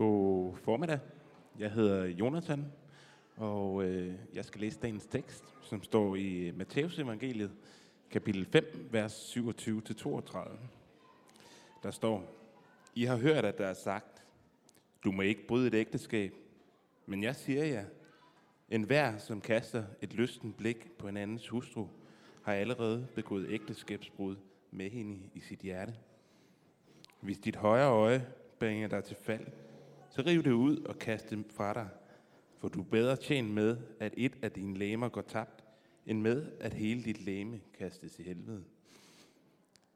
God formiddag. Jeg hedder Jonathan, og øh, jeg skal læse dagens tekst, som står i Matteus evangeliet, kapitel 5, vers 27-32. Der står, I har hørt, at der er sagt, du må ikke bryde et ægteskab, men jeg siger jer, en hver, som kaster et lysten blik på en andens hustru, har allerede begået ægteskabsbrud med hende i sit hjerte. Hvis dit højre øje bringer dig til fald, så riv det ud og kast det fra dig, for du er bedre tjent med, at et af dine læmer går tabt, end med, at hele dit læme kastes i helvede.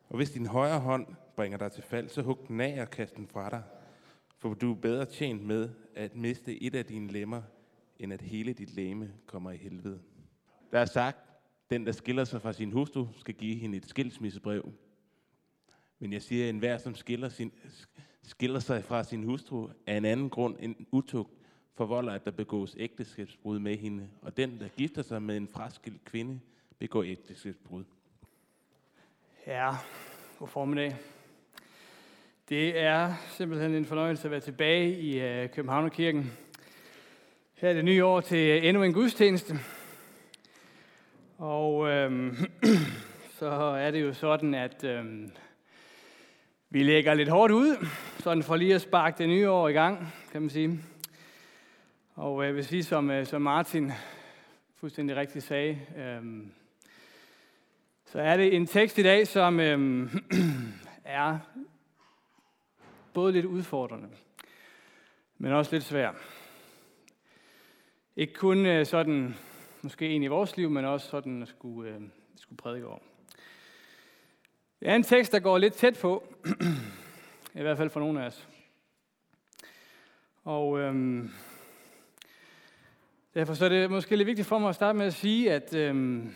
Og hvis din højre hånd bringer dig til fald, så hug den af og kast den fra dig, for du er bedre tjent med at miste et af dine lemmer, end at hele dit læme kommer i helvede. Der er sagt, den der skiller sig fra sin hustru, skal give hende et skilsmissebrev. Men jeg siger, at enhver, som skiller, sin, skiller sig fra sin hustru af en anden grund end utugt, forvolder, at der begås ægteskabsbrud med hende, og den, der gifter sig med en fraskilt kvinde, begår ægteskabsbrud. Ja, god formiddag. Det er simpelthen en fornøjelse at være tilbage i uh, Københavnerkirken. Her er det nye år til øh, endnu en gudstjeneste. Og øhm, så er det jo sådan, at øhm, vi lægger lidt hårdt ud, sådan for lige at sparke det nye år i gang, kan man sige. Og øh, hvis vi, som, øh, som Martin fuldstændig rigtigt sagde, øh, så er det en tekst i dag, som øh, er både lidt udfordrende, men også lidt svær. Ikke kun øh, sådan, måske en i vores liv, men også sådan at skulle, øh, skulle prædike over. Det er en tekst, der går lidt tæt på, i hvert fald for nogle af os. Og øhm, derfor så er det måske lidt vigtigt for mig at starte med at sige, at øhm,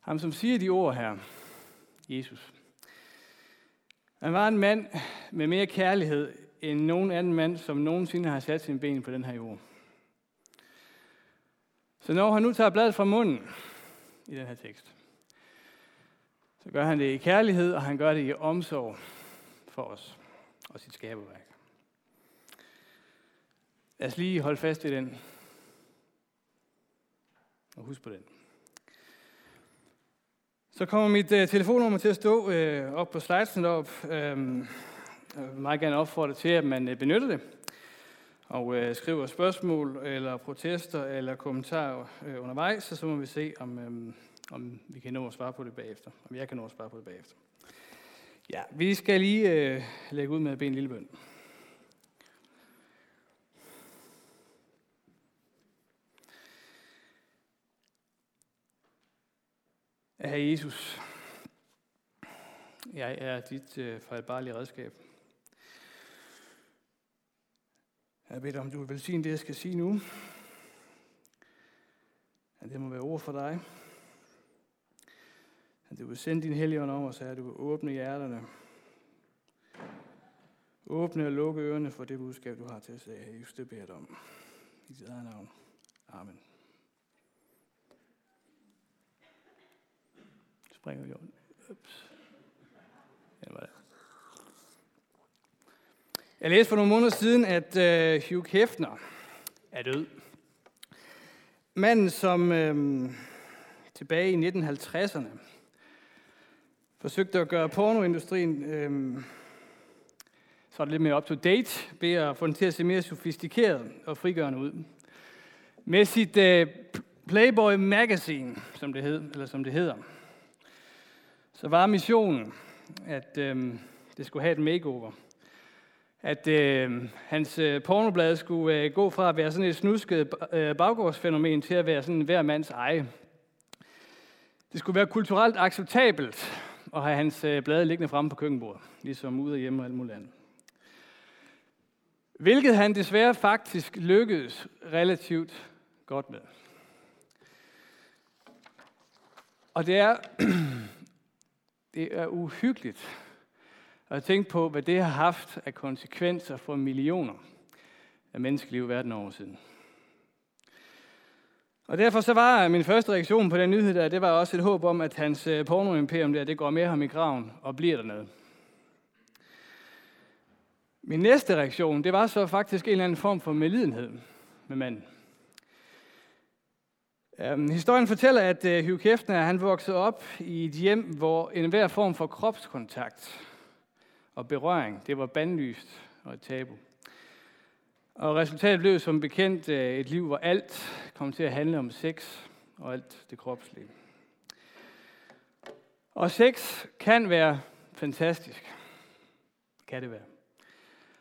ham, som siger de ord her, Jesus, han var en mand med mere kærlighed end nogen anden mand, som nogensinde har sat sin ben på den her jord. Så når han nu tager bladet fra munden i den her tekst, så gør han det i kærlighed, og han gør det i omsorg for os og sit skaberværk. Lad os lige holde fast i den. Og husk på den. Så kommer mit øh, telefonnummer til at stå øh, op på slidesen op. Øh, jeg vil meget gerne opfordre til, at man øh, benytter det. Og øh, skriver spørgsmål, eller protester, eller kommentarer øh, undervejs, og så må vi se, om, øh, om vi kan nå at svare på det bagefter. Om jeg kan nå at svare på det bagefter. Ja, vi skal lige øh, lægge ud med at bede en lille bøn. Herre Jesus, jeg er dit øh, fejlbarlige redskab. Jeg beder om, du vil velsigne det, jeg skal sige nu. At det må være ord for dig. At du vil sende din helligånd over, så at du vil åbne hjerterne. Åbne og lukke ørerne for det budskab, du har til at sige. Jesus, det beder om. I dit eget navn. Amen. springer vi over. Ups. Ja, var det. Jeg læste for nogle måneder siden, at øh, Hugh Hefner er død. Manden, som øh, tilbage i 1950'erne forsøgte at gøre pornoindustrien øh, så er det lidt mere up-to-date, ved at få den til at se mere sofistikeret og frigørende ud. Med sit øh, Playboy Magazine, som det, hed, eller som det hedder, så var missionen, at øh, det skulle have et makeover. At øh, hans øh, pornoblad skulle øh, gå fra at være sådan et snusket øh, baggårdsfænomen til at være sådan hver mands eje. Det skulle være kulturelt acceptabelt og have hans øh, blade liggende fremme på køkkenbordet, ligesom ude og hjemme og alt muligt andet. Hvilket han desværre faktisk lykkedes relativt godt med. Og det er det er uhyggeligt at tænke på, hvad det har haft af konsekvenser for millioner af menneskeliv verden over siden. Og derfor så var min første reaktion på den nyhed der, det var også et håb om, at hans øh, pornoimperium der, det går med ham i graven og bliver dernede. Min næste reaktion, det var så faktisk en eller anden form for medlidenhed med manden. Øhm, historien fortæller, at øh, Hugh Kæftner, han voksede op i et hjem, hvor enhver form for kropskontakt og berøring, det var bandlyst og et tabu. Og resultatet blev som bekendt øh, et liv, hvor alt kom til at handle om sex og alt det kropslige. Og sex kan være fantastisk. Kan det være.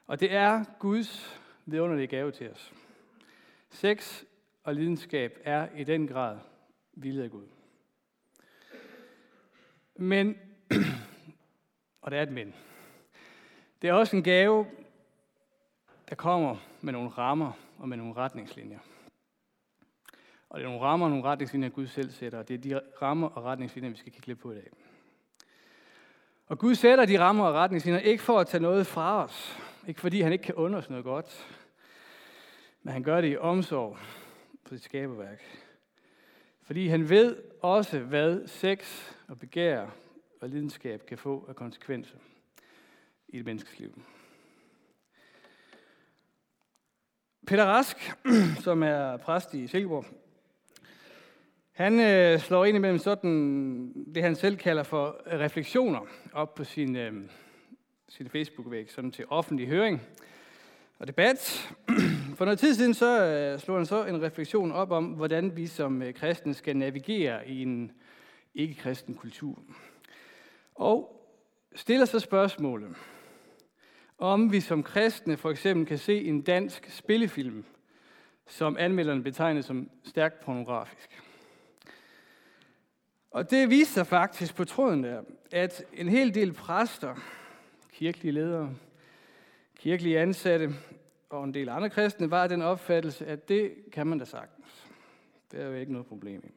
Og det er Guds vidunderlige gave til os. Sex og lidenskab er i den grad vildt af Gud. Men, og det er et men, det er også en gave, der kommer med nogle rammer og med nogle retningslinjer. Og det er nogle rammer og nogle retningslinjer, Gud selv sætter, og det er de rammer og retningslinjer, vi skal kigge lidt på i dag. Og Gud sætter de rammer og retningslinjer ikke for at tage noget fra os, ikke fordi han ikke kan undre os noget godt, men han gør det i omsorg for sit skaberværk. Fordi han ved også, hvad sex og begær og lidenskab kan få af konsekvenser i et menneskes liv. Peter Rask, som er præst i Silkeborg, han øh, slår ind imellem sådan det, han selv kalder for refleksioner op på sin, øh, sin Facebook-væg, sådan til offentlig høring og debat. For noget tid siden så øh, slog han så en refleksion op om, hvordan vi som øh, kristne skal navigere i en ikke-kristen kultur. Og stiller så spørgsmålet, om vi som kristne for eksempel kan se en dansk spillefilm, som anmelderen betegner som stærkt pornografisk. Og det viser sig faktisk på tråden der, at en hel del præster, kirkelige ledere, kirkelige ansatte og en del andre kristne var den opfattelse, at det kan man da sagtens. Det er jo ikke noget problem i.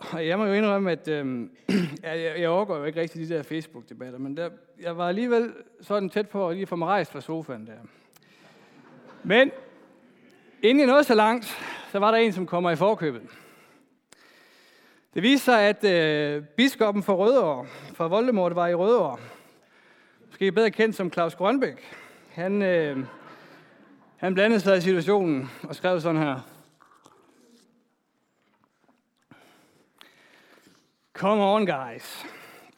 Og jeg må jo indrømme, at øh, jeg, jeg overgår jo ikke rigtig de der Facebook-debatter, men der, jeg var alligevel sådan tæt på at lige få mig rejst fra sofaen der. Men inden jeg nåede så langt, så var der en, som kommer i forkøbet. Det viste sig, at øh, biskoppen for Rødovre, fra Voldemort, var i Rødovre. Måske bedre kendt som Claus Grønbæk. Han, øh, han blandede sig i situationen og skrev sådan her. Come on, guys.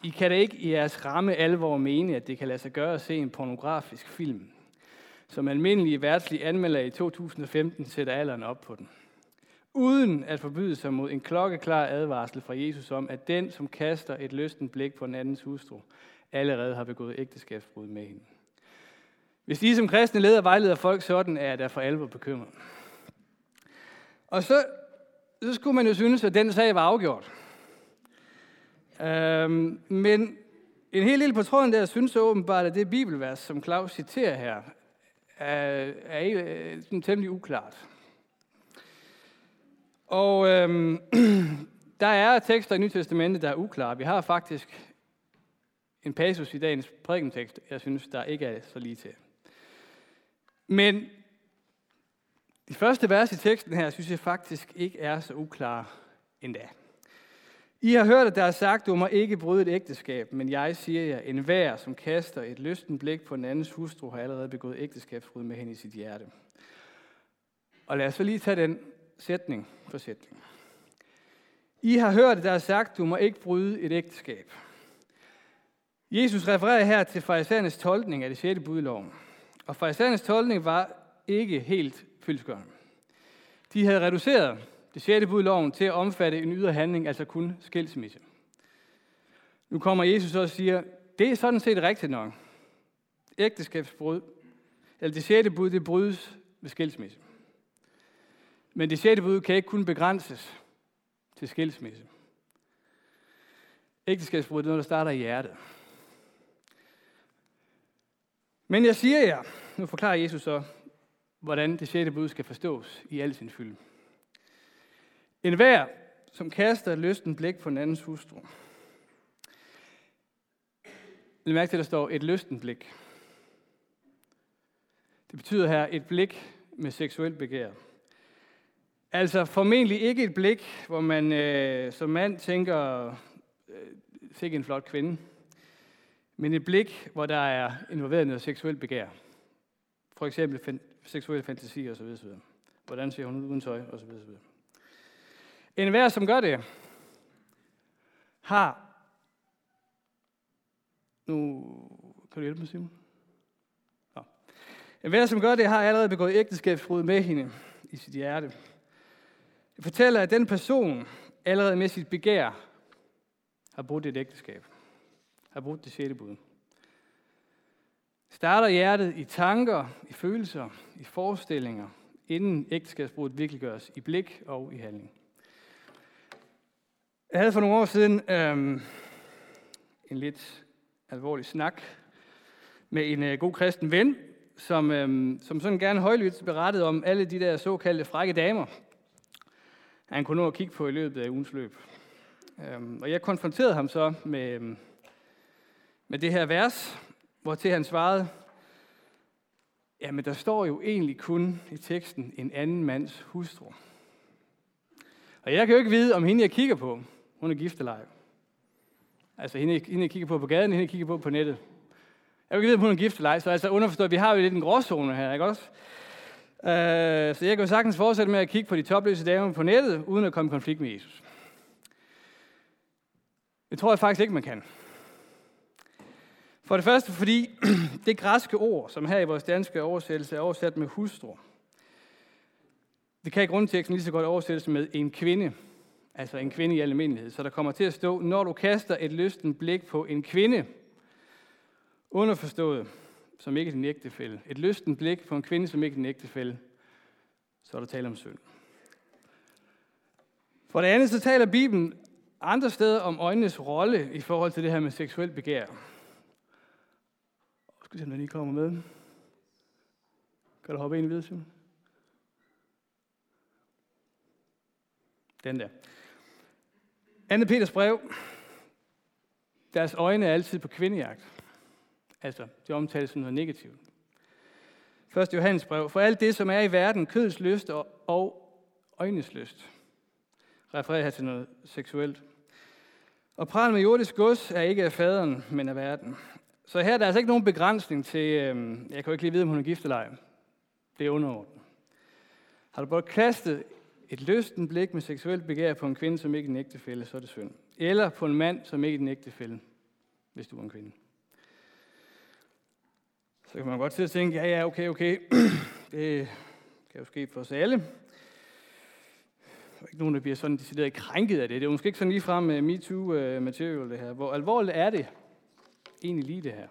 I kan da ikke i jeres ramme alvor mene, at det kan lade sig gøre at se en pornografisk film, som almindelige værtslige anmelder i 2015 sætter alderen op på den uden at forbyde sig mod en klokkeklar advarsel fra Jesus om, at den, som kaster et lysten blik på en andens hustru, allerede har begået ægteskabsbrud med hende. Hvis de som kristne leder vejleder folk sådan, er jeg da for alvor bekymret. Og så, så skulle man jo synes, at den sag var afgjort. Øhm, men en helt lille på tråden der synes åbenbart, at det bibelvers, som Claus citerer her, er, er, er øh, temmelig uklart. Og øhm, der er tekster i Nyt Testamentet, der er uklare. Vi har faktisk en passus i dagens prædikentekst, jeg synes, der ikke er så lige til. Men de første vers i teksten her, synes jeg faktisk ikke er så uklare endda. I har hørt, at der er sagt, du må ikke bryde et ægteskab, men jeg siger jer, en hver, som kaster et lysten blik på en andens hustru, har allerede begået ægteskabsbrud med hende i sit hjerte. Og lad os så lige tage den sætning for sætning. I har hørt, at der er sagt, du må ikke bryde et ægteskab. Jesus refererer her til farisæernes tolkning af det 6. budloven. Og farisæernes tolkning var ikke helt fyldskørende. De havde reduceret det sjette 6. budloven til at omfatte en ydre handling, altså kun skilsmisse. Nu kommer Jesus og siger, det er sådan set rigtigt nok. Ægteskabsbrud, eller det sjette bud, det brydes ved skilsmisse. Men det sjette bud kan ikke kun begrænses til skilsmisse. Ægteskabsbrud er noget, der starter i hjertet. Men jeg siger jer, nu forklarer Jesus så, hvordan det sjette bud skal forstås i al sin fylde. En hver, som kaster lysten blik på en andens hustru. Læg mærke til, at der står et lysten blik. Det betyder her et blik med seksuel begær. Altså formentlig ikke et blik, hvor man øh, som mand tænker, øh, sikke en flot kvinde. men et blik, hvor der er involveret noget seksuelt begær. For eksempel fan- seksuelle fantasi osv. Hvordan ser hun ud uden tøj osv. osv. En hver, som gør det, har... Nu kan du hjælpe mig, Simon? Nå. En hver, som gør det, har allerede begået ægteskabsbrud med hende i sit hjerte. Det fortæller, at den person allerede med sit begær har brudt et ægteskab. Har brudt det sjette bud. Starter hjertet i tanker, i følelser, i forestillinger, inden ægteskabsbruddet virkelig gøres i blik og i handling. Jeg havde for nogle år siden øhm, en lidt alvorlig snak med en øh, god kristen ven, som, øhm, som sådan gerne højlydt berettede om alle de der såkaldte frække damer, han kunne nå at kigge på i løbet af ugens løb. Øhm, og jeg konfronterede ham så med, øhm, med det her vers, hvor til han svarede, jamen der står jo egentlig kun i teksten en anden mands hustru. Og jeg kan jo ikke vide, om hende jeg kigger på, hun er gift eller ej. Altså hende, hende jeg kigger på på gaden, hende jeg kigger på på nettet. Jeg vil ikke vide, om hun er gift eller ej, så altså underforstået, vi har jo lidt en gråzone her, ikke også? Uh, så jeg kan jo sagtens fortsætte med at kigge på de topløse damer på nettet, uden at komme i konflikt med Jesus. Det tror jeg faktisk ikke, man kan. For det første, fordi det græske ord, som her i vores danske oversættelse er oversat med hustru, det kan i grundteksten lige så godt oversættes med en kvinde, altså en kvinde i almindelighed. Så der kommer til at stå, når du kaster et lysten blik på en kvinde, underforstået, som ikke er din ægtefælde. Et lysten blik på en kvinde, som ikke er din ægtefælde, så er der tale om synd. For det andet, så taler Bibelen andre steder om øjnenes rolle i forhold til det her med seksuel begær. Skal se, om den lige kommer med. Kan du hoppe ind videre, Simon? Den der. Anne Peters brev. Deres øjne er altid på kvindejagt. Altså, det omtales som noget negativt. 1. Johannes brev. For alt det, som er i verden, kødets lyst og øjnes lyst, refererer her til noget seksuelt. Og pral med jordisk gods er ikke af faderen, men af verden. Så her er der altså ikke nogen begrænsning til, øh, jeg kan jo ikke lige vide, om hun er gift eller ej. Det er underordnet. Har du både kastet et lysten blik med seksuelt begær på en kvinde, som ikke er en ægtefælde, så er det synd. Eller på en mand, som ikke er en ægtefælde, hvis du er en kvinde. Så kan man godt sidde og tænke, ja, ja, okay, okay. det kan jo ske for os alle. Der er ikke nogen, der bliver sådan decideret krænket af det. Det er måske ikke sådan lige frem med øh, MeToo-material, øh, det her. Hvor alvorligt er det egentlig lige det her?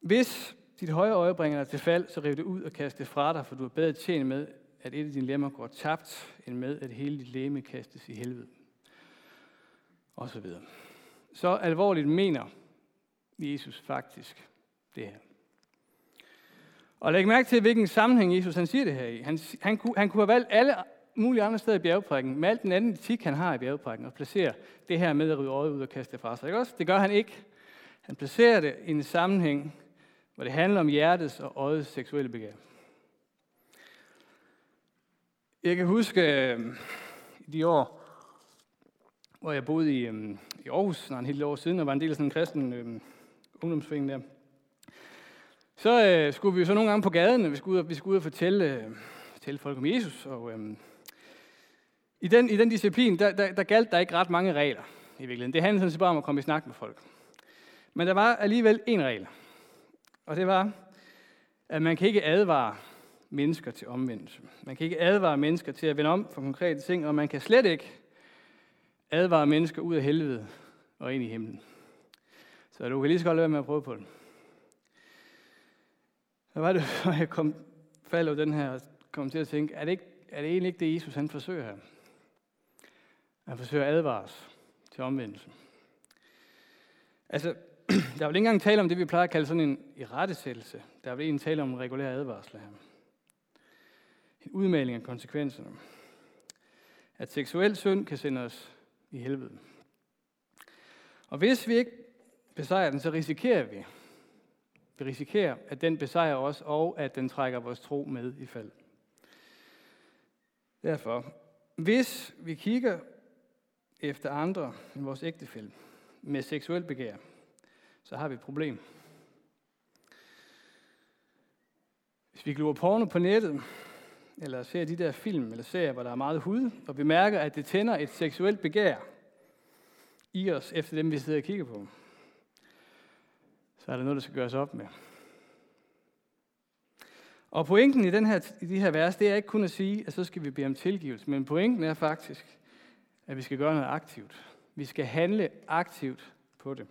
Hvis dit højre øje bringer dig til fald, så riv det ud og kast det fra dig, for du er bedre tjent med, at et af dine lemmer går tabt, end med, at hele dit læme kastes i helvede. Og så videre. Så alvorligt mener Jesus faktisk det her. Og læg mærke til, hvilken sammenhæng Jesus han siger det her i. Han, han, kunne, han kunne have valgt alle mulige andre steder i bjergprækken, med alt den anden etik, han har i bjergprækken, og placere det her med at rydde øjet ud og kaste det fra sig. Ikke også? Det gør han ikke. Han placerer det i en sammenhæng, hvor det handler om hjertets og øjets seksuelle begær. Jeg kan huske øhm, de år, hvor jeg boede i, øhm, i Aarhus, når en helt år siden, og var en del af sådan en kristen øh, ungdomsforening der. Så øh, skulle vi jo så nogle gange på gaden, vi skulle ud, vi skulle ud og fortælle, øh, fortælle folk om Jesus. Og, øh, i, den, I den disciplin, der, der, der galt der ikke ret mange regler i virkeligheden. Det handlede sådan set bare om at komme i snak med folk. Men der var alligevel en regel. Og det var, at man kan ikke advare mennesker til omvendelse. Man kan ikke advare mennesker til at vende om for konkrete ting, og man kan slet ikke advare mennesker ud af helvede og ind i himlen. Så du kan lige så godt lade være med at prøve på det. Så var det, når jeg kom, faldt over den her, kom til at tænke, er det, ikke, er det egentlig ikke det, Jesus han forsøger her? Han forsøger at advare os til omvendelse. Altså, der er vel ikke engang tale om det, vi plejer at kalde sådan en irettesættelse. Der er vel egentlig tale om en regulær advarsel her. En udmelding af konsekvenserne. At seksuel synd kan sende os i helvede. Og hvis vi ikke besejrer den, så risikerer vi, vi risikerer, at den besejrer os, og at den trækker vores tro med i fald. Derfor, hvis vi kigger efter andre end vores ægtefælde, med seksuel begær, så har vi et problem. Hvis vi glor porno på nettet, eller ser de der film eller serier, hvor der er meget hud, og vi mærker, at det tænder et seksuelt begær i os, efter dem vi sidder og kigger på, så er der noget, der skal gøres op med. Og pointen i, den her, i de her vers, det er ikke kun at sige, at så skal vi bede om tilgivelse, men pointen er faktisk, at vi skal gøre noget aktivt. Vi skal handle aktivt på det.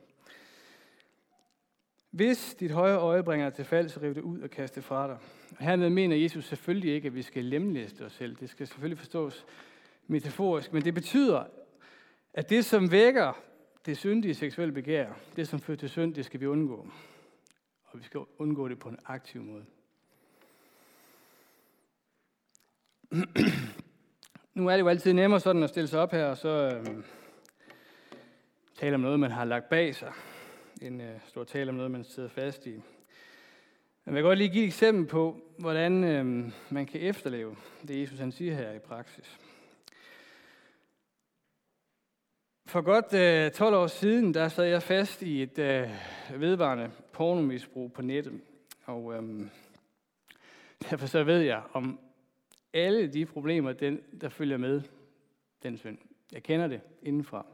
Hvis dit højre øje bringer dig til fald, så riv det ud og kast det fra dig. Hermed mener Jesus selvfølgelig ikke, at vi skal lemlæste os selv. Det skal selvfølgelig forstås metaforisk, men det betyder, at det, som vækker det syndige seksuelle begær, det, som fører til synd, det skal vi undgå. Og vi skal undgå det på en aktiv måde. nu er det jo altid nemmere sådan at stille sig op her og så øh, tale om noget, man har lagt bag sig, end øh, stå og tale om noget, man sidder fast i. Men Jeg vil godt lige give et eksempel på, hvordan øh, man kan efterleve det, Jesus han siger her i praksis. For godt øh, 12 år siden, der sad jeg fast i et øh, vedvarende pornomisbrug på nettet. Og øh, derfor så ved jeg om alle de problemer, den, der følger med den synd. Jeg kender det indenfra.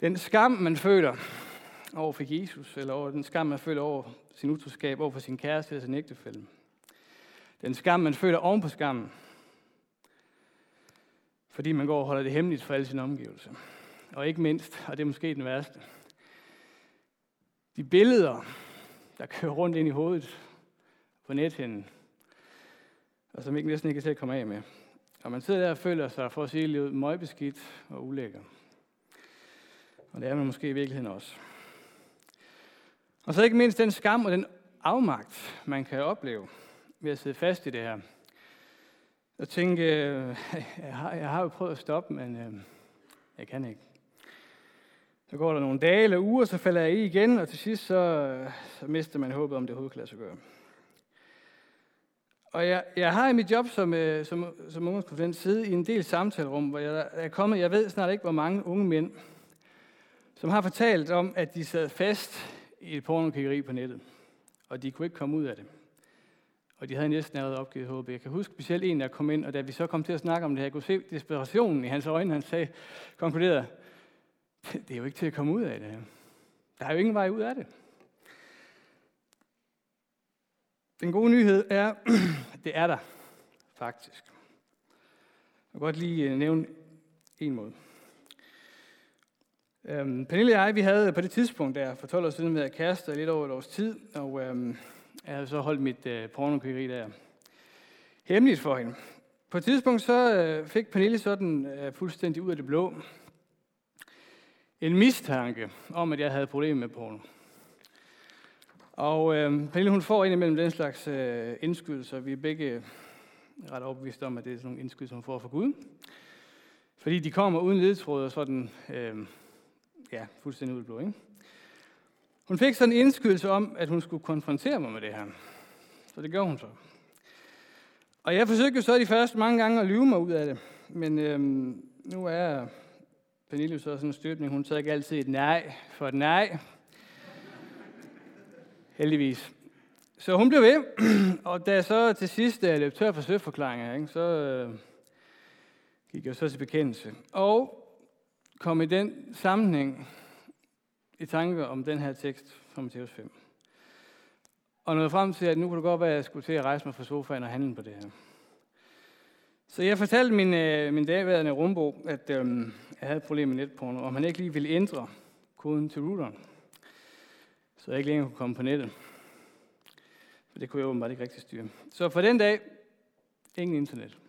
Den skam, man føler over for Jesus, eller over den skam, man føler over sin utroskab, over for sin kæreste eller sin ægtefælle. Den skam, man føler oven på skammen, fordi man går og holder det hemmeligt for alle sine omgivelser. Og ikke mindst, og det er måske den værste, de billeder, der kører rundt ind i hovedet på nethinden, og som ikke næsten ikke kan til komme af med. Og man sidder der og føler sig, for at sige livet, møgbeskidt og ulækker. Og det er man måske i virkeligheden også. Og så ikke mindst den skam og den afmagt, man kan opleve ved at sidde fast i det her. Og tænke, øh, jeg har, jeg har jo prøvet at stoppe, men øh, jeg kan ikke. Så går der nogle dage eller uger, så falder jeg i igen, og til sidst så, så mister man håbet om det overhovedet kan lade sig gøre. Og jeg, jeg har i mit job som, øh, som, som ungdomskonsulent siddet i en del samtalerum, hvor jeg er kommet, jeg ved snart ikke, hvor mange unge mænd, som har fortalt om, at de sad fast et pornokiggeri på nettet, og de kunne ikke komme ud af det. Og de havde næsten allerede opgivet håbet. Jeg kan huske specielt en, der kom ind, og da vi så kom til at snakke om det her, jeg kunne se desperationen i hans øjne. Han sagde, konkluderede, det er jo ikke til at komme ud af det her. Der er jo ingen vej ud af det. Den gode nyhed er, at det er der faktisk. Jeg vil godt lige øh, nævne en måde. Øhm, Pernille og jeg, vi havde på det tidspunkt der for 12 år siden været kærester lidt over et års tid, og øhm, jeg havde så holdt mit øh, pornokyggeri der hemmeligt for hende. På et tidspunkt så øh, fik Pernille sådan øh, fuldstændig ud af det blå en mistanke om, at jeg havde problemer med porno. Og øh, Pernille, hun får indimellem den slags øh, indskydelser. Vi er begge ret overbeviste om, at det er sådan nogle indskydelser, hun får fra Gud. Fordi de kommer uden ledtråd og sådan, øh, ja, fuldstændig ud blå, ikke? Hun fik sådan en indskydelse om, at hun skulle konfrontere mig med det her. Så det gjorde hun så. Og jeg forsøgte jo så de første mange gange at lyve mig ud af det. Men øhm, nu er Pernille så sådan en støbning. Hun tager ikke altid et nej for et nej. Heldigvis. Så hun blev ved, og da jeg så til sidst løb tør for søforklaringer, ikke, så øh, gik jeg så til bekendelse. Og kom i den sammenhæng i tanke om den her tekst fra Matthæus 5. Og nåede frem til, at nu kunne det godt være, at jeg skulle til at rejse mig fra sofaen og handle på det her. Så jeg fortalte min, øh, min dagværende rumbo, at øh, jeg havde et problem med netporno, og man ikke lige ville ændre koden til routeren. Så jeg ikke længere kunne komme på nettet. For det kunne jeg åbenbart ikke rigtig styre. Så for den dag, ingen internet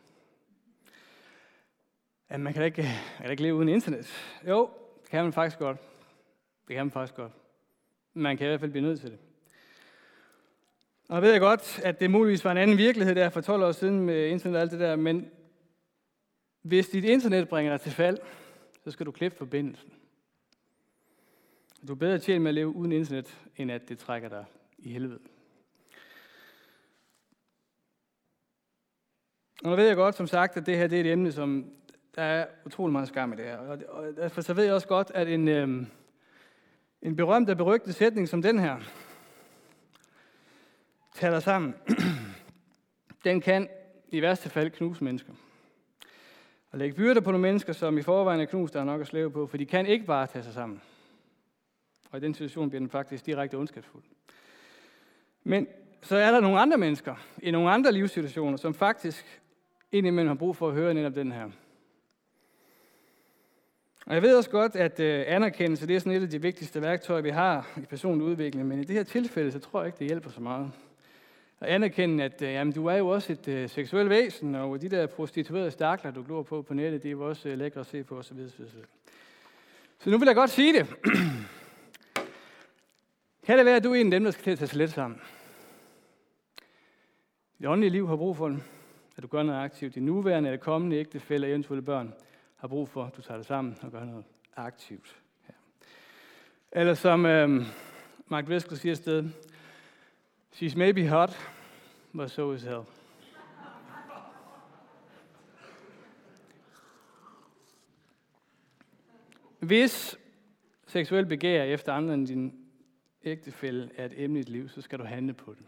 at man kan da ikke, man kan ikke leve uden internet. Jo, det kan man faktisk godt. Det kan man faktisk godt. Man kan i hvert fald blive nødt til det. Og jeg ved jeg godt, at det muligvis var en anden virkelighed der for 12 år siden med internet og alt det der, men hvis dit internet bringer dig til fald, så skal du klippe forbindelsen. Du er bedre tjent med at leve uden internet, end at det trækker dig i helvede. Og nu ved jeg godt, som sagt, at det her det er et emne, som der er utrolig meget skam i det her. Og derfor så ved jeg også godt, at en, øhm, En berømt og berygtet sætning som den her taler sammen. Den kan i værste fald knuse mennesker. Og lægge byrder på nogle mennesker, som i forvejen er knust, der er nok at slæve på, for de kan ikke bare tage sig sammen. Og i den situation bliver den faktisk direkte ondskabsfuld. Men så er der nogle andre mennesker i nogle andre livssituationer, som faktisk indimellem har brug for at høre netop den her. Og jeg ved også godt, at øh, anerkendelse det er sådan et af de vigtigste værktøjer, vi har i personlig udvikling, men i det her tilfælde, så tror jeg ikke, det hjælper så meget. At anerkende, at øh, jamen, du er jo også et øh, seksuelt væsen, og de der prostituerede stakler, du glor på på nettet, det er jo også øh, lækre at se på osv. Så nu vil jeg godt sige det. kan det være, at du er en af dem, der skal til at tage sig lidt sammen? Det åndelige liv har brug for den, at du gør noget aktivt. De nuværende eller kommende ægtefælde og eventuelle børn har brug for, at du tager det sammen og gør noget aktivt. Ja. Eller som øh, Mark Veskler siger et sted, She's maybe hot, but so is hell. Hvis seksuel begær efter andre end din ægtefælde er et emne i dit liv, så skal du handle på det.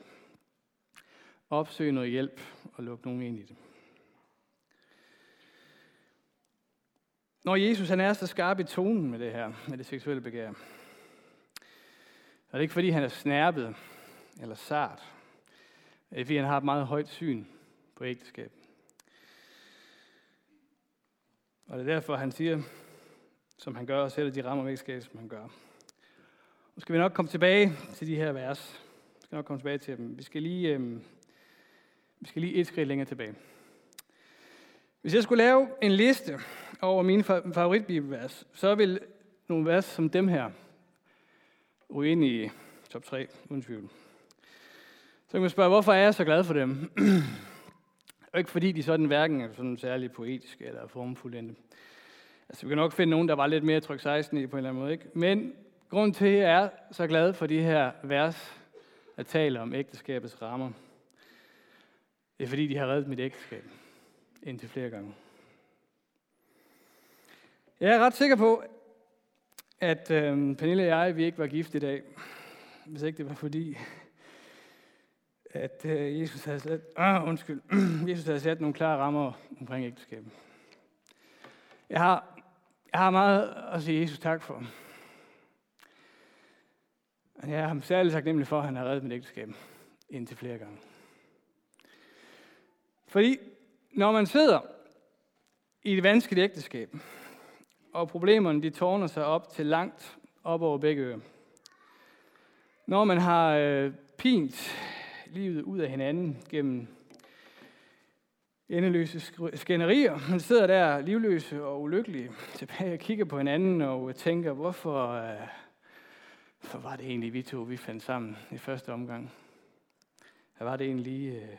Opsøg noget hjælp og luk nogen ind i det. Når Jesus han er så skarp i tonen med det her, med det seksuelle begær, er det ikke fordi, han er snærpet eller sart. Det er fordi, han har et meget højt syn på ægteskab. Og det er derfor, han siger, som han gør, og sætter de rammer om ægteskab, som han gør. Nu skal vi nok komme tilbage til de her vers. Vi skal nok komme tilbage til dem. Vi skal lige, øh, vi skal lige et skridt længere tilbage. Hvis jeg skulle lave en liste over mine favoritbibelvers, så vil nogle vers som dem her ryge ind i top 3, uden tvivl. Så kan man spørge, hvorfor er jeg så glad for dem? Og ikke fordi de sådan hverken er sådan særlig poetiske eller formfuldende. Altså, vi kan nok finde nogen, der var lidt mere tryk 16 i på en eller anden måde. Ikke? Men grund til, at jeg er så glad for de her vers, at tale om ægteskabets rammer, det er fordi, de har reddet mit ægteskab indtil flere gange. Jeg er ret sikker på, at øh, Pernille og jeg, vi ikke var gift i dag, hvis ikke det var fordi, at øh, Jesus havde sat, ah, undskyld, Jesus havde sat nogle klare rammer omkring ægteskabet. Jeg har, jeg har meget at sige Jesus tak for. Jeg er ham særligt taknemmelig for, at han har reddet mit ægteskab indtil flere gange. Fordi når man sidder i et vanskeligt ægteskab, og problemerne de tårner sig op til langt op over begge øer. Når man har øh, pint livet ud af hinanden gennem endeløse skænderier. Man sidder der livløse og ulykkelige tilbage og kigger på hinanden og tænker, hvorfor, øh, hvorfor var det egentlig vi to, vi fandt sammen i første omgang? Hvad var det egentlig øh,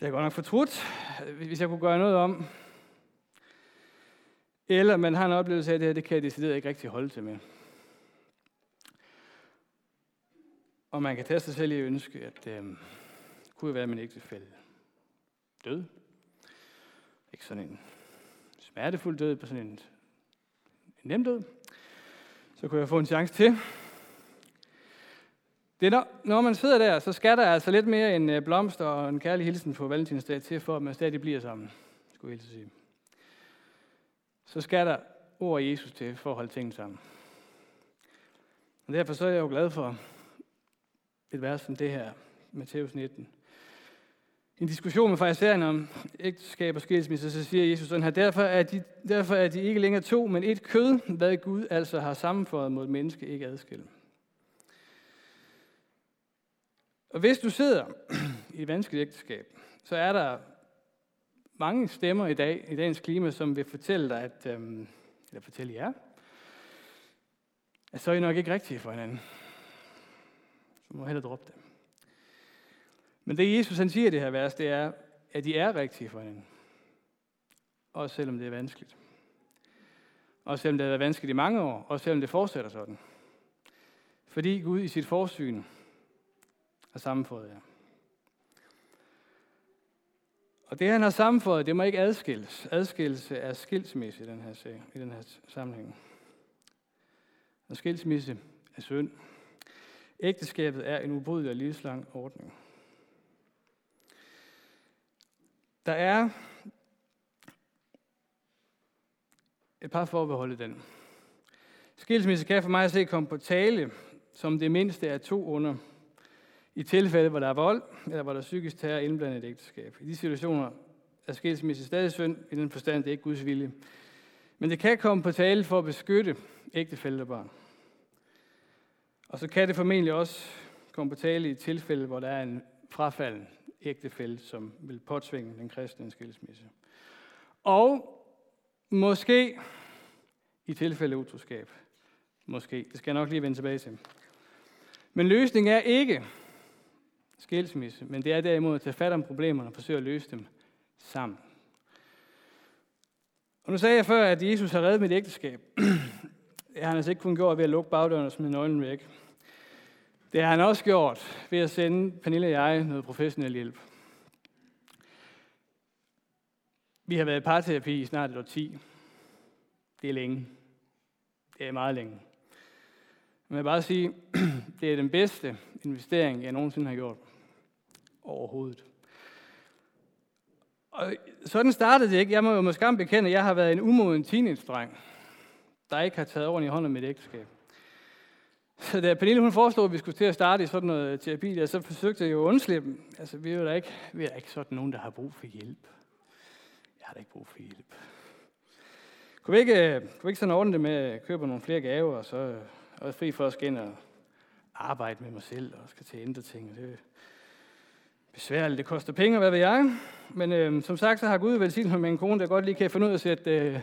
det er godt nok fortrudt, hvis jeg kunne gøre noget om. Eller man har en oplevelse af, at det her, det kan jeg decideret ikke rigtig holde til med. Og man kan tage sig selv i ønske, at øh, kunne være min ægtefælde død. Ikke sådan en smertefuld død, på sådan en, en nem død. Så kunne jeg få en chance til. Det er når, når man sidder der, så skal der altså lidt mere en øh, blomst og en kærlig hilsen på valentinsdag til, for at man stadig bliver sammen, skulle jeg sige. Så skal der ord af Jesus til, for at holde tingene sammen. Og derfor så er jeg jo glad for, et vers som det her, Matthæus 19. I en diskussion med farisæerne om ægteskab og skilsmisse, så siger Jesus sådan her, derfor er, de, derfor er de ikke længere to, men et kød, hvad Gud altså har sammenføjet mod et menneske, ikke adskilt. Og hvis du sidder i et vanskeligt ægteskab, så er der mange stemmer i dag, i dagens klima, som vil fortælle dig, at, øhm, eller fortælle jer, at så er I nok ikke rigtige for hinanden. Så må hellere droppe det. Men det Jesus han siger i det her vers, det er, at de er rigtige for hinanden. Også selvom det er vanskeligt. Også selvom det har været vanskeligt i mange år. Også selvom det fortsætter sådan. Fordi Gud i sit forsyn har sammenfået jer. Og det, han har sammenføjet, det må ikke adskilles. Adskillelse er skilsmisse i den her, sag, i den her sammenhæng. Og skilsmisse er synd. Ægteskabet er en ubrydelig og livslang ordning. Der er et par forbehold i den. Skilsmisse kan for mig at se komme på tale som det mindste af to under. I tilfælde, hvor der er vold, eller hvor der er psykisk terror indblandet et ægteskab. I de situationer er skilsmisse stadig synd, i den forstand, det er ikke Guds vilje. Men det kan komme på tale for at beskytte ægtefælde og barn. Og så kan det formentlig også komme på tale i tilfælde, hvor der er en frafalden ægtefælde, som vil påtvinge den kristne en skilsmisse. Og måske i tilfælde utroskab. Måske. Det skal jeg nok lige vende tilbage til. Men løsningen er ikke skilsmisse, men det er derimod at tage fat om problemerne og forsøge at løse dem sammen. Og nu sagde jeg før, at Jesus har reddet mit ægteskab. Det har han altså ikke kun gjort ved at lukke bagdøren og smide nøglen væk. Det har han også gjort ved at sende Pernille og jeg noget professionel hjælp. Vi har været i parterapi i snart et år 10. Det er længe. Det er meget længe. Men jeg vil bare sige, det er den bedste investering, jeg nogensinde har gjort. Overhovedet. Og sådan startede det ikke. Jeg må jo måske bekende, at jeg har været en umoden teenage-dreng, der ikke har taget ordentligt hånd om mit ægteskab. Så da Pernille hun foreslog, at vi skulle til at starte i sådan noget terapi, der, så forsøgte jeg jo at undslippe. Altså, vi er jo da ikke, vi er ikke sådan nogen, der har brug for hjælp. Jeg har da ikke brug for hjælp. Kunne vi ikke, kunne vi ikke sådan ordne det med at købe nogle flere gaver, og så og fri for at skal ind og arbejde med mig selv, og skal til at ændre ting. Det besværligt, det koster penge, hvad ved jeg. Men øh, som sagt, så har Gud velsignet mig med en kone, der godt lige kan finde ud af at sætte øh,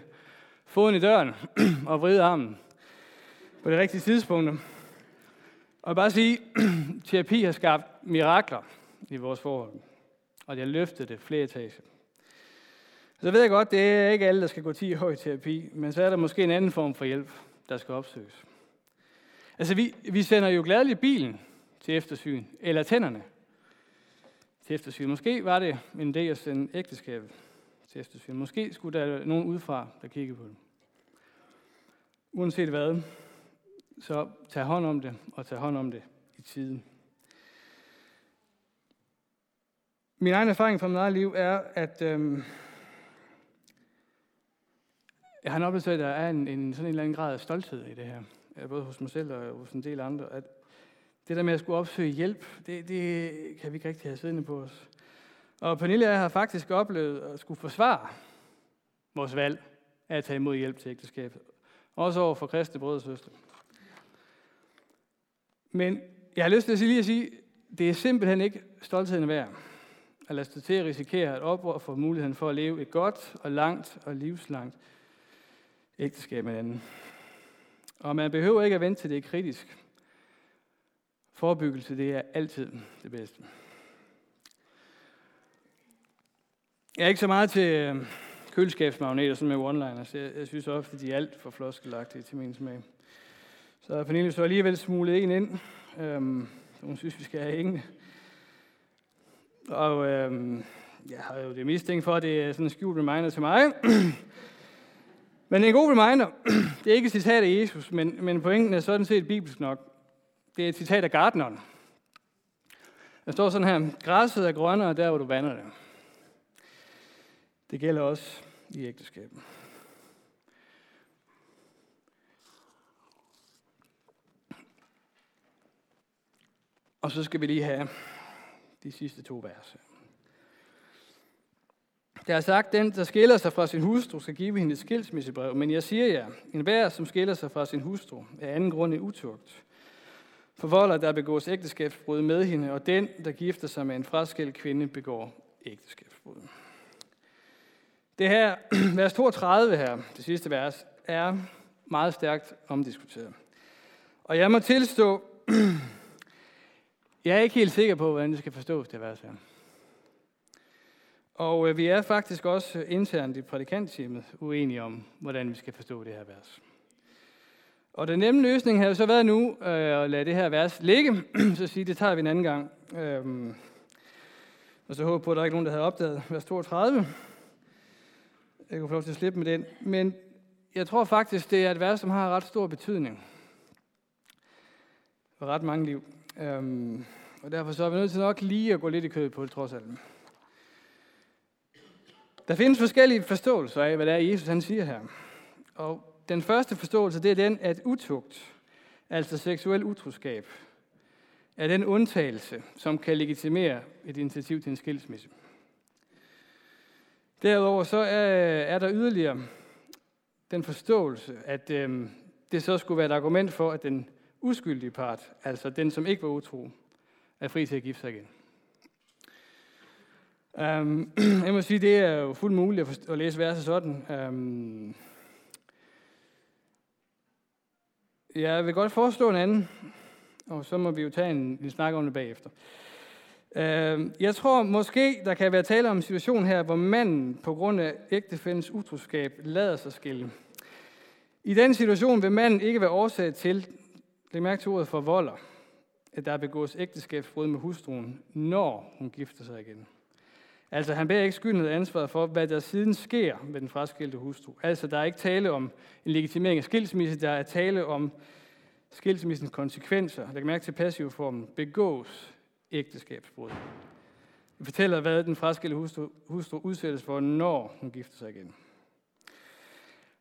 foden i døren og vride armen på det rigtige tidspunkt. Og jeg bare sige, terapi har skabt mirakler i vores forhold, og det har løftet det flere etager. Så ved jeg godt, det er ikke alle, der skal gå 10 år i terapi, men så er der måske en anden form for hjælp, der skal opsøges. Altså, vi, vi sender jo gladeligt bilen til eftersyn, eller tænderne til eftersyn. Måske var det en idé at sende ægteskabet til eftersyn. Måske skulle der nogen udefra, der kiggede på det. Uanset hvad, så tag hånd om det, og tag hånd om det i tiden. Min egen erfaring fra mit eget liv er, at øhm, jeg har en oplevelse af, at der er en, en sådan en eller anden grad af stolthed i det her. Både hos mig selv og hos en del andre. At det der med at skulle opsøge hjælp, det, det kan vi ikke rigtig have siddende på os. Og Pernille og jeg har faktisk oplevet at skulle forsvare vores valg af at tage imod hjælp til ægteskabet. Også over for kristne brødre og søstre. Men jeg har lyst til at sige, lige at sige, det er simpelthen ikke stoltheden værd at lade sig til at risikere at oprøre for muligheden for at leve et godt og langt og livslangt ægteskab med anden. Og man behøver ikke at vente til det er kritisk. Forebyggelse, det er altid det bedste. Jeg er ikke så meget til øh, køleskabsmagneter som med one-liners. Jeg, jeg synes ofte, de er alt for floskelagtige til min smag. Så Pernille så alligevel smuglet en ind, øhm, som hun synes, vi skal have hængende. Og øhm, jeg har jo det mistænkt for, at det er sådan en skjult reminder til mig. men en god reminder, det er ikke et citat af Jesus, men, men pointen er sådan set bibelsk nok. Det er et citat af Gardneren. Der står sådan her, græsset er grønnere der, hvor du vander det. Det gælder også i ægteskabet. Og så skal vi lige have de sidste to vers. Der er sagt, den, der skiller sig fra sin hustru, skal give hende et skilsmissebrev. Men jeg siger jer, en hver, som skiller sig fra sin hustru, er anden grund i utugt. Forvolder, der begås ægteskabsbrud med hende, og den, der gifter sig med en fraskilt kvinde, begår ægteskabsbrud. Det her, vers 32 her, det sidste vers, er meget stærkt omdiskuteret. Og jeg må tilstå, jeg er ikke helt sikker på, hvordan det skal forstås, det vers her. Og øh, vi er faktisk også internt i prædikantteamet uenige om, hvordan vi skal forstå det her vers. Og den nemme løsning havde så været nu øh, at lade det her vers ligge, så sige, det tager vi en anden gang. Øhm, og så håber på, at der er nogen, der havde opdaget vers 32. Jeg kunne få lov til at slippe med den. Men jeg tror faktisk, det er et vers, som har ret stor betydning. for ret mange liv. Øhm, og derfor så er vi nødt til nok lige at gå lidt i kødet på det, trods alt. Der findes forskellige forståelser af, hvad det er, Jesus han siger her. Og den første forståelse, det er den, at utugt, altså seksuel utroskab, er den undtagelse, som kan legitimere et initiativ til en skilsmisse. Derudover så er, er der yderligere den forståelse, at øh, det så skulle være et argument for, at den uskyldige part, altså den, som ikke var utro, er fri til at gifte sig igen. Um, jeg må sige, det er jo fuldt muligt at, at læse verset sådan. Um, jeg vil godt forestå en anden, og så må vi jo tage en, en snak om det bagefter. Uh, jeg tror måske, der kan være tale om en situation her, hvor manden på grund af ægtefændens utroskab lader sig skille. I den situation vil manden ikke være årsag til, læg mærke til ordet volder, at der begås ægteskabsbrud med hustruen, når hun gifter sig igen. Altså, han bærer ikke skylden ansvaret for, hvad der siden sker med den fraskilte hustru. Altså, der er ikke tale om en legitimering af skilsmisse, der er tale om skilsmissens konsekvenser. Læg mærke til passivformen. Begås ægteskabsbrud. Det fortæller, hvad den fraskilte hustru, hustru udsættes for, når hun gifter sig igen.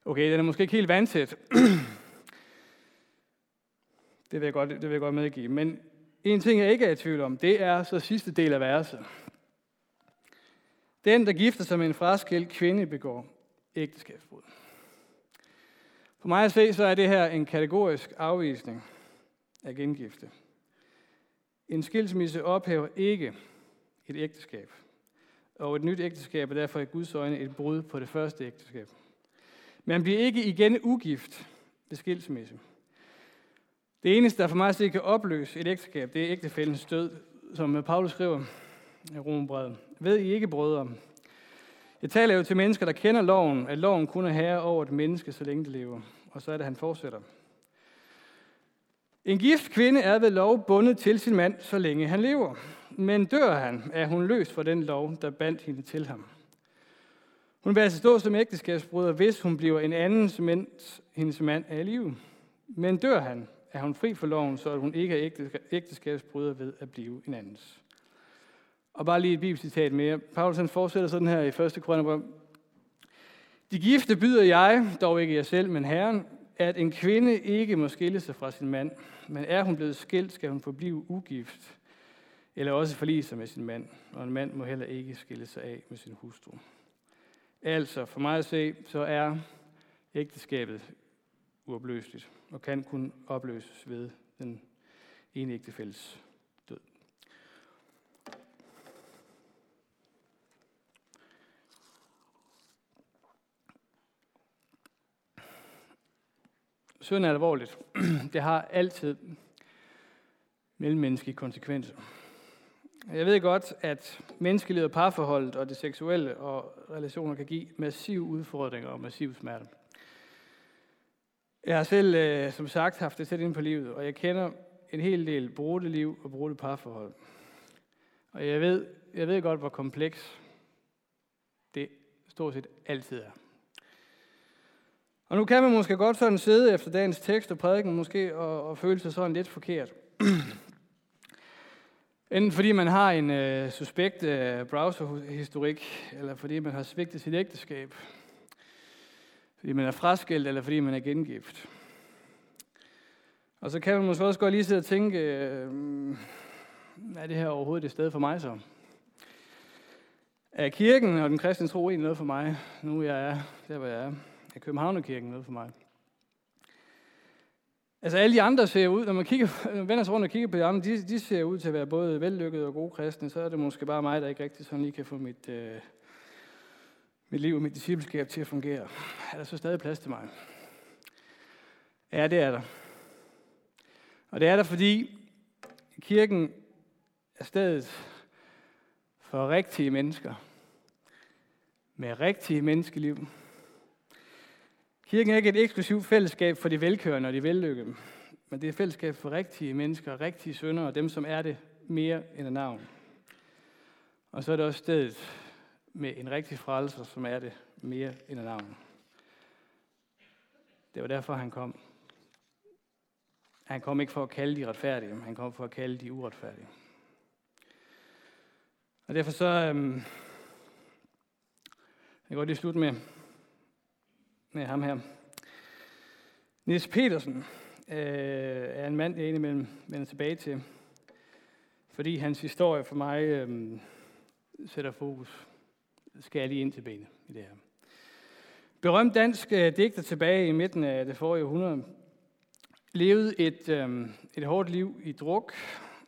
Okay, den er måske ikke helt vandtæt. det, vil jeg godt, det vil jeg godt medgive. Men en ting, jeg ikke er i tvivl om, det er så sidste del af verset. Den, der gifter sig med en fraskilt kvinde, begår ægteskabsbrud. For mig at se, så er det her en kategorisk afvisning af gengifte. En skilsmisse ophæver ikke et ægteskab. Og et nyt ægteskab er derfor i Guds øjne et brud på det første ægteskab. Man bliver ikke igen ugift ved skilsmisse. Det eneste, der for mig at se kan opløse et ægteskab, det er ægtefældens død, som Paulus skriver i Rombrevet. Ved I ikke, brødre? Jeg taler jo til mennesker, der kender loven, at loven kun er herre over et menneske, så længe det lever. Og så er det, han fortsætter. En gift kvinde er ved lov bundet til sin mand, så længe han lever. Men dør han, er hun løst fra den lov, der bandt hende til ham. Hun vil altså stå som ægteskabsbryder, hvis hun bliver en anden, mens hendes mand er i live. Men dør han, er hun fri for loven, så hun ikke er ægteskabsbryder ved at blive en andens. Og bare lige et bibelcitat mere. Paulus han fortsætter sådan her i 1. Korintherbrev. De gifte byder jeg, dog ikke jeg selv, men Herren, at en kvinde ikke må skille sig fra sin mand, men er hun blevet skilt, skal hun forblive ugift, eller også forlige sig med sin mand, og en mand må heller ikke skille sig af med sin hustru. Altså, for mig at se, så er ægteskabet uopløseligt, og kan kun opløses ved den ene ægtefælles død. Synd er alvorligt. Det har altid mellemmenneskelige konsekvenser. Jeg ved godt, at menneskelivet og parforholdet og det seksuelle og relationer kan give massive udfordringer og massiv smerte. Jeg har selv, øh, som sagt, haft det tæt ind på livet, og jeg kender en hel del brudte liv og brudte parforhold. Og jeg ved, jeg ved godt, hvor kompleks det stort set altid er. Og nu kan man måske godt sådan sidde efter dagens tekst og prædiken måske og, og føle sig sådan lidt forkert. Enten fordi man har en øh, suspekt øh, browserhistorik, eller fordi man har svigtet sit ægteskab, fordi man er fraskilt, eller fordi man er gengift. Og så kan man måske også godt lige sidde og tænke, øh, er det her overhovedet et sted for mig så? Er kirken og den kristne tro egentlig noget for mig, nu jeg er der, hvor jeg er? Er Københavnerkirken noget for mig? Altså alle de andre ser ud, når man kigger, vender sig rundt og kigger på de andre, de, de ser ud til at være både vellykkede og gode kristne, så er det måske bare mig, der ikke rigtig sådan lige kan få mit, øh, mit liv og mit discipleskab til at fungere. Er der så stadig plads til mig? Ja, det er der. Og det er der, fordi kirken er stedet for rigtige mennesker med rigtige menneskeliv, Kirken er ikke et eksklusivt fællesskab for de velkørende og de vellykkede, men det er et fællesskab for rigtige mennesker, rigtige sønder og dem, som er det mere end et navn. Og så er det også stedet med en rigtig frelser, som er det mere end et navn. Det var derfor, han kom. Han kom ikke for at kalde de retfærdige, han kom for at kalde de uretfærdige. Og derfor så, øhm, jeg går lige slut med, med ham her. Niels Petersen øh, er en mand, jeg indimellem vender tilbage til, fordi hans historie for mig øh, sætter fokus, skal jeg lige ind til benet i det her. Berømt dansk øh, digter tilbage i midten af det forrige århundrede, levede et, øh, et hårdt liv i druk,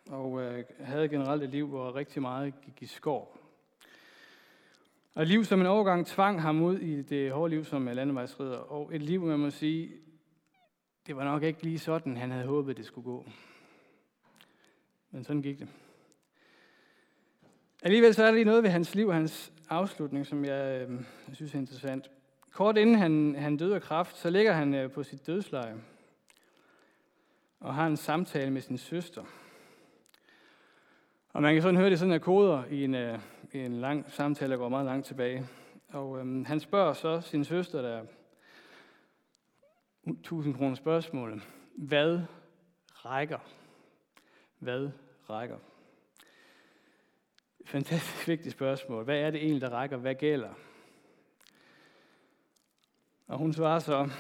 og øh, havde generelt et liv, hvor rigtig meget gik i skår. Og liv som en overgang tvang ham ud i det hårde liv som landevejsridder, og et liv, man må sige, det var nok ikke lige sådan, han havde håbet, det skulle gå. Men sådan gik det. Alligevel så er der lige noget ved hans liv, hans afslutning, som jeg, øh, jeg synes er interessant. Kort inden han, han døde af kraft, så ligger han øh, på sit dødsleje og har en samtale med sin søster. Og man kan sådan høre det sådan af koder i en, øh, en lang samtale, der går meget langt tilbage. Og øhm, han spørger så sin søster, der 1000 kroner spørgsmål. Hvad rækker? Hvad rækker? Fantastisk vigtigt spørgsmål. Hvad er det egentlig, der rækker? Hvad gælder? Og hun svarer så,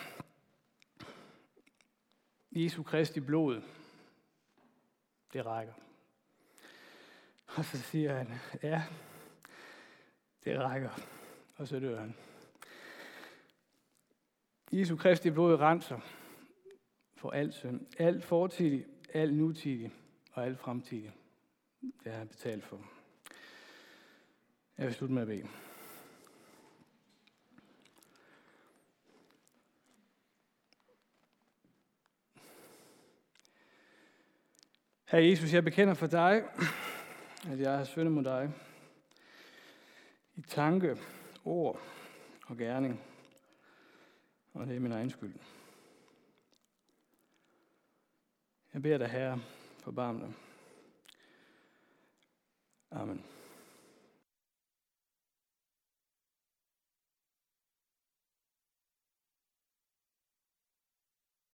Jesu Kristi blod, det rækker. Og så siger han, ja, det rækker. Og så dør han. Jesu Kristi blod renser for alt synd. Alt fortidigt, alt nutidigt og alt fremtidigt. Det har han betalt for. Jeg vil slutte med at bede. Herre Jesus, jeg bekender for dig, at jeg har syndet mod dig i tanke, ord og gerning. Og det er min egen skyld. Jeg beder dig, Herre, forbarm dig. Amen.